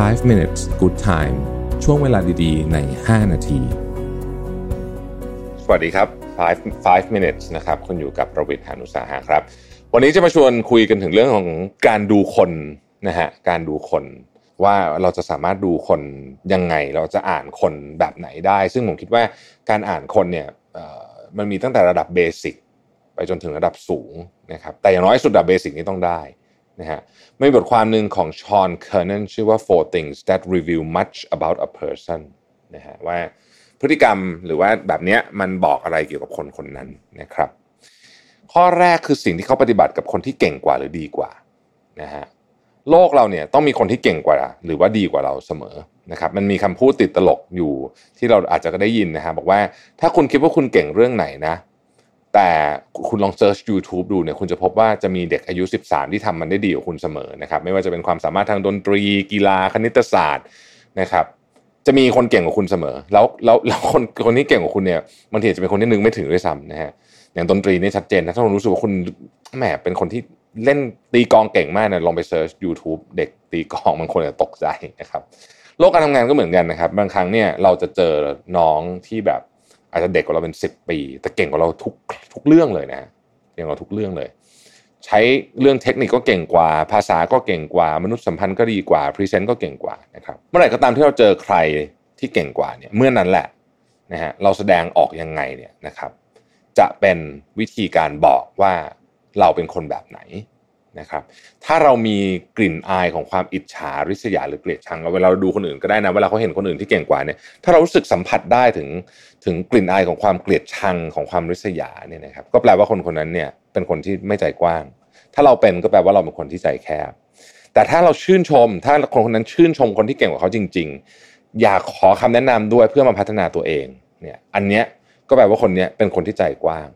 5 minutes good time ช่วงเวลาดีๆ ใน 5 นาที สวัสดีครับ 5 5 minutes นะครับ คุณอยู่กับประวิทย์หานุสาหะครับ วันนี้จะมาชวนคุยกันถึงเรื่องของการดูคนนะฮะ การดูคนว่าเราจะสามารถดูคนยังไง เราจะอ่านคนแบบไหนได้ ซึ่งผมคิดว่าการอ่านคนเนี่ยมันมีตั้งแต่ระดับเบสิกไปจนถึงระดับสูงนะครับ แต่อย่างน้อยสุดระดับเบสิกนี้ต้องได้ นะฮะมีบทความหนึ่งของชอนเคอร์เนนชื่อว่า four things that reveal much about a person นะฮะว่าพฤติกรรมหรือว่าแบบนี้มันบอกอะไรเกี่ยวกับคนคนนั้นนะครับ ข้อแรกคือสิ่งที่เขาปฏิบัติกับคนที่เก่งกว่าหรือดีกว่านะฮะโลกเราเนี่ยต้องมีคนที่เก่งกว่า หรือว่าดีกว่าเราเสมอนะครับมันมีคำพูดติดตลกอยู่ที่เราอาจจะได้ยินนะฮะบอกว่าถ้าคุณคิดว่าคุณเก่งเรื่องไหนนะ แต่คุณลอง search YouTube ดูเนี่ยคุณจะพบว่าจะมีเด็กอายุ 13 ที่ทำมันได้ดีกว่าคุณเสมอนะครับไม่ว่าจะเป็นความสามารถทางดนตรี กีฬาคณิตศาสตร์นะครับจะมีคนเก่งกว่าคุณเสมอ แล้วแล้วแล้วคนคนที่เก่งกว่าคุณเนี่ยบางทีจะเป็นคนที่นึกไม่ถึงด้วยซ้ำนะฮะอย่างดนตรีนี่ชัดเจนนะถ้าคุณรู้สึกว่าคุณแหมเป็นคนที่เล่นตีกลองเก่งมากเนี่ยลองไป search YouTube เด็กตีกลองบางคนจะตกใจนะครับโลกการทำงานก็เหมือนกันนะครับ บางครั้งเนี่ยเราจะเจอน้องที่แบบ อาจจะเด็กกว่าเราเป็นสิบปี แต่เก่งกว่าเราทุกทุกเรื่องเลยนะเก่งกว่าทุกเรื่องเลย ใช้เรื่องเทคนิคก็เก่งกว่า ภาษาก็เก่งกว่า มนุษยสัมพันธ์ก็ดีกว่าพรีเซนต์ก็เก่งกว่านะครับเมื่อไหร่ก็ตามที่เราเจอใครที่เก่งกว่าเนี่ยเมื่อนั้นแหละนะฮะเราแสดงออกยังไงเนี่ยนะครับ จะเป็นวิธีการบอกว่าเราเป็นคนแบบไหน นะครับถ้าเรามีกลิ่นอายของความอิจฉาริษยาหรือเกลียดชังเวลาเราดูคนอื่นก็ได้นะเวลาเขาเห็นคนอื่นที่เก่งกว่าเนี่ยถ้าเรารู้สึกสัมผัสได้ถึงถึงกลิ่นอายของความเกลียดชังของความริษยาเนี่ยนะครับก็แปลว่าคนคนนั้นเนี่ยเป็นคนที่ไม่ใจกว้าง ถ้าเราเป็นก็แปลว่าเราเป็นคนที่ใจแคบ แต่ถ้าเราชื่นชม ถ้าคนคนนั้นชื่นชมคนที่เก่งกว่าเขาจริง ๆ อยากขอคำแนะนำด้วยเพื่อมาพัฒนาตัวเองเนี่ยอันเนี้ยก็แปลว่าคนเนี้เป็นคนที่ใจกว้าง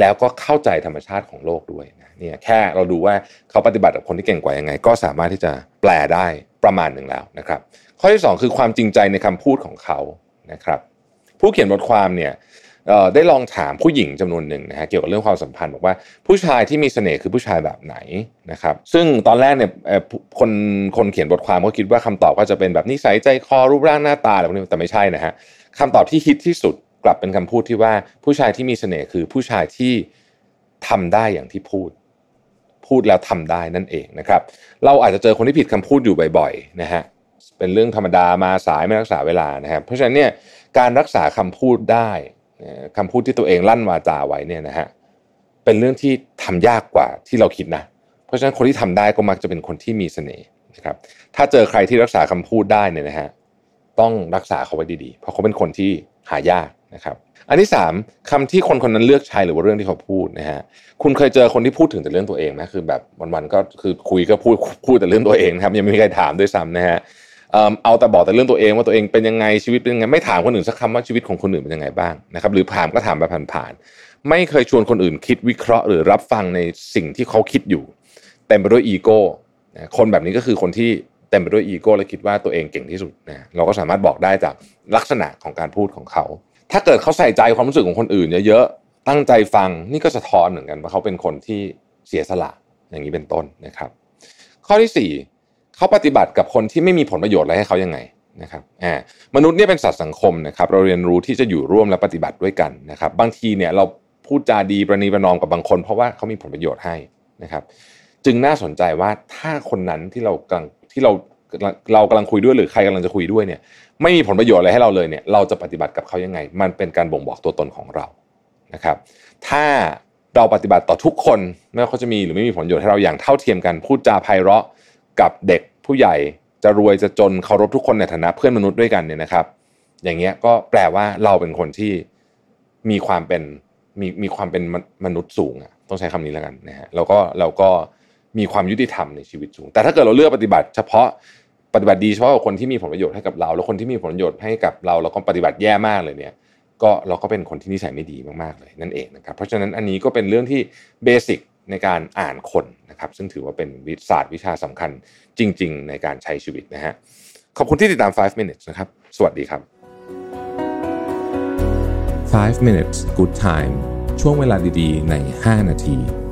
แล้วก็เข้าใจธรรมชาติของโลกด้วยนะเนี่ยแค่เราดูว่าเขาปฏิบัติกับคนที่เก่งกว่ายังไง ก็สามารถที่จะแปลได้ประมาณหนึ่งแล้วนะครับ ข้อที่ 2 คือความจริงใจในคำพูดของเขานะครับ ผู้เขียนบทความเนี่ยได้ลองถามผู้หญิงจำนวนหนึ่งนะฮะเกี่ยวกับเรื่องความสัมพันธ์บอกว่าผู้ชายที่มีเสน่ห์คือผู้ชายแบบไหนนะครับ ซึ่งตอนแรกเนี่ยคนคนเขียนบทความก็คิดว่าคำตอบก็จะเป็นแบบนิสัยใจคอรูปร่างหน้าตาอะไรพวกนี้แต่ไม่ใช่นะฮะคำตอบที่ฮิตที่สุด กลับเป็นคำพูดที่ว่าผู้ชายที่มีเสน่ห์คือผู้ชายที่ทำได้อย่างที่พูด พูดแล้วทำได้นั่นเองนะครับ เราอาจจะเจอคนที่ผิดคำพูดอยู่บ่อยๆนะฮะเป็นเรื่องธรรมดามาสายไม่รักษาเวลานะครับ เพราะฉะนั้นเนี่ยการรักษาคำพูดได้คำพูดที่ตัวเองลั่นวาจาไว้เนี่ยนะฮะเป็นเรื่องที่ทำยากกว่าที่เราคิดนะ เพราะฉะนั้นคนที่ทำได้ก็มักจะเป็นคนที่มีเสน่ห์นะครับถ้าเจอใครที่รักษาคำพูดได้เนี่ยนะฮะต้องรักษาเขาไว้ดีๆ เพราะเขาเป็นคนที่หายาก นะครับอันที่สามคำที่คนคนนั้นเลือกใช้หรือว่าเรื่องที่เขาพูดนะฮะคุณเคยเจอคนที่พูดถึงแต่เรื่องตัวเองไหมคือแบบวันๆก็คือคุยก็พูดพูดแต่เรื่องตัวเองครับยังไม่มีใครถามด้วยซ้ำนะฮะเอาแต่บอกแต่เรื่องตัวเองว่าตัวเองเป็นยังไงชีวิตเป็นยังไงไม่ถามคนอื่นสักคำว่าชีวิตของคนอื่นเป็นยังไงบ้างนะครับหรือถามก็ถามแบบผ่านๆไม่เคยชวนคนอื่นคิดวิเคราะห์ หรือรับฟังในสิ่งที่เขาคิดอยู่เต็มไปด้วยอีโก้คนแบบนี้ก็คือคนที่เต็มไปด้วยอีโก้และคิดว่าตัวเองเก่งที่สุดนะเราก็สามารถบอกได้จากลักษณะของการพูดของเขา ถ้าเกิดเขาใส่ใจความรู้สึกของคนอื่นเยอะๆตั้งใจฟังนี่ก็สะท้อนเหมือนกันว่าเขาเป็นคนที่เสียสละอย่างนี้เป็นต้นนะครับ ข้อที่ 4เขาปฏิบัติกับคนที่ไม่มีผลประโยชน์อะไรให้เขายังไงนะครับอ่ามนุษย์เนี่ยเป็นสัตว์สังคมนะครับ เราเรียนรู้ที่จะอยู่ร่วมและปฏิบัติด้วยกันนะครับ บางทีเนี่ยเราพูดจาดีประนีประนอมกับบางคน เพราะว่าเขามีผลประโยชน์ให้นะครับ จึงน่าสนใจว่าถ้าคนนั้นที่เรากำลังที่เรา เรากำลังคุยด้วยหรือใครกำลังจะคุยด้วยเนี่ย ไม่มีผลประโยชน์อะไรให้เราเลยเนี่ย เราจะปฏิบัติกับเขายังไง มันเป็นการบ่งบอกตัวตนของเรานะครับ ถ้าเราปฏิบัติต่อทุกคนไม่ว่าเขาจะมีหรือไม่มีผลประโยชน์ให้เราอย่างเท่าเทียมกันพูดจาไพเราะกับเด็กผู้ใหญ่จะรวยจะจนเคารพทุกคนในฐานะเพื่อนมนุษย์ด้วยกันเนี่ยนะครับ อย่างเงี้ยก็แปลว่าเราเป็นคนที่มีความเป็นมีมีความเป็นมนุษย์สูงอะต้องใช้คำนี้แล้วกันนะฮะแล้วก็เราก็มีความยุติธรรมในชีวิตสูง แต่ถ้าเกิดเราเลือกปฏิบัติ เฉพาะ ปฏิบัติดีเฉพาะกับคนที่มีผลประโยชน์ให้กับเรา แล้วคนที่มีผลประโยชน์ให้กับเราเราก็ปฏิบัติแย่มากเลยเนี่ยก็เราก็เป็นคนที่นิสัยไม่ดีมากๆเลยนั่นเองนะครับเพราะฉะนั้นอันนี้ก็เป็นเรื่องที่เบสิกในการอ่านคนนะครับซึ่งถือว่าเป็นวิศาสตร์วิชาสำคัญจริง ๆ ในการใช้ชีวิตนะฮะขอบคุณที่ติดตาม 5 minutes นะครับ สวัสดีครับ 5 minutes good time ช่วงเวลาดีๆ ใน 5 นาที